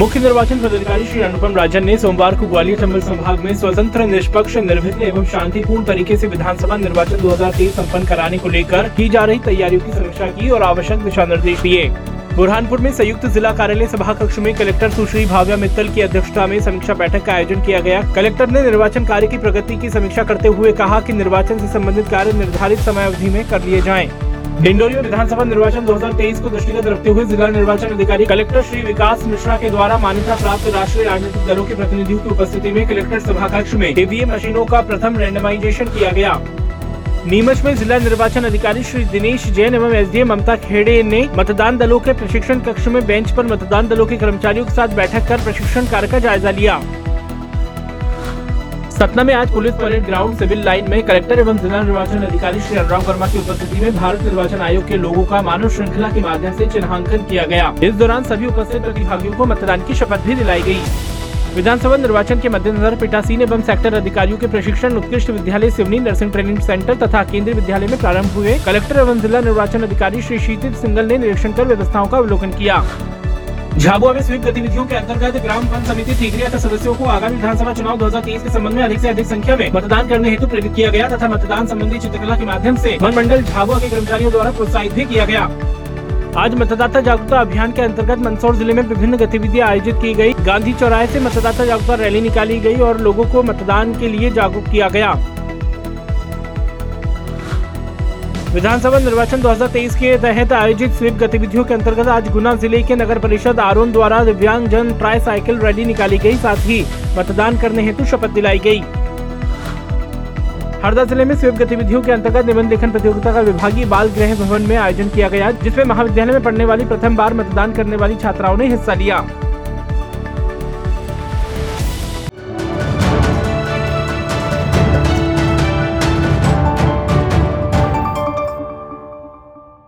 मुख्य निर्वाचन पदाधिकारी श्री अनुपम राजन ने सोमवार को ग्वालियर चंबल संभाग में स्वतंत्र, निष्पक्ष निर्विघ्न एवं शांतिपूर्ण तरीके से विधानसभा निर्वाचन 2023 संपन्न कराने को लेकर की जा रही तैयारियों की समीक्षा की और आवश्यक दिशा निर्देश दिए बुरहानपुर में संयुक्त जिला कार्यालय सभा कक्ष में कलेक्टर सुश्री भाव्या मित्तल की अध्यक्षता में समीक्षा बैठक का आयोजन किया गया कलेक्टर ने निर्वाचन कार्य की प्रगति की समीक्षा करते हुए कहा कि निर्वाचन से संबंधित कार्य निर्धारित समय अवधि में कर लिए जाएँ। डिंडोरी में विधानसभा निर्वाचन 2023 को दृष्टिगत रखते हुए जिला निर्वाचन अधिकारी कलेक्टर श्री विकास मिश्रा के द्वारा मान्यता प्राप्त राष्ट्रीय राजनीतिक दलों के प्रतिनिधियों की उपस्थिति में कलेक्टर सभा कक्ष में ईवीएम मशीनों का प्रथम रेंडमाइजेशन किया गया। नीमच में जिला निर्वाचन अधिकारी श्री दिनेश जैन एवं एसडीएम ममता खेड़े ने मतदान दलों के प्रशिक्षण कक्ष में बेंच पर मतदान दलों के कर्मचारियों के साथ बैठक कर प्रशिक्षण कार्य का जायजा लिया। सतना में आज police parade ground civil line में कलेक्टर एवं जिला निर्वाचन अधिकारी श्री अनुराग वर्मा की उपस्थिति में भारत निर्वाचन आयोग के लोगों का मानव श्रृंखला के माध्यम से चिन्हांकन किया गया। इस दौरान सभी उपस्थित प्रतिभागियों को मतदान की शपथ भी दिलाई गई विधानसभा निर्वाचन के मद्देनजर पीठासीन एवं सेक्टर अधिकारियों के प्रशिक्षण उत्कृष्ट विद्यालय सिवनी नर्सिंग ट्रेनिंग सेंटर तथा केंद्रीय विद्यालय में प्रारंभ हुए। कलेक्टर एवं जिला निर्वाचन अधिकारी श्री शीतिल सिंगल ने निरीक्षण कर व्यवस्थाओं का अवलोकन किया। झाबुआ में स्वीप गतिविधियों के अंतर्गत ग्राम पंच समिति टीकरिया के सदस्यों को आगामी विधानसभा चुनाव 2023 के संबंध में अधिक से अधिक संख्या में मतदान करने हेतु प्रेरित किया गया तथा मतदान संबंधी चित्रकला के माध्यम से वन मंडल झाबुआ के कर्मचारियों द्वारा प्रोत्साहित भी किया गया आज मतदाता जागरूकता अभियान के अंतर्गत मंदसौर ज़िले में विभिन्न गतिविधियाँ आयोजित की गई। गांधी चौराहे से मतदाता जागरूकता रैली निकाली गई और लोगों को मतदान के लिए जागरूक किया गया विधानसभा निर्वाचन 2023 के तहत आयोजित स्वीप गतिविधियों के अंतर्गत आज गुना ज़िले के नगर परिषद आरोन द्वारा दिव्यांग जन ट्राई साइकिल रैली निकाली गई। साथ ही मतदान करने हेतु शपथ दिलाई गई। हरदा ज़िले में स्वीप गतिविधियों के अंतर्गत निबंध लेखन प्रतियोगिता का विभागीय बाल गृह भवन में आयोजन किया गया, जिसमें महाविद्यालय में पढ़ने वाली प्रथम बार मतदान करने वाली छात्राओं ने हिस्सा लिया।